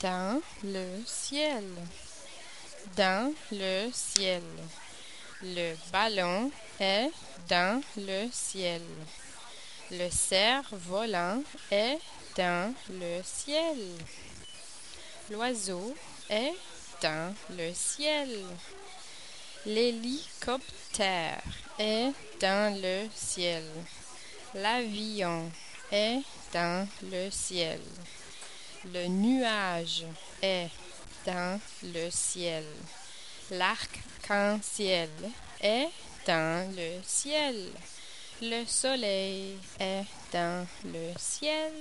dans le ciel, dans le ciel. Le ballon est dans le ciel. Le cerf-volant est dans le ciel. L'oiseau est dans le ciel. L'hélicoptère est dans le ciel. L'avion est dans le ciel. Le nuage est dans le ciel. L'arc-en-ciel est dans le ciel. Le soleil est dans le ciel.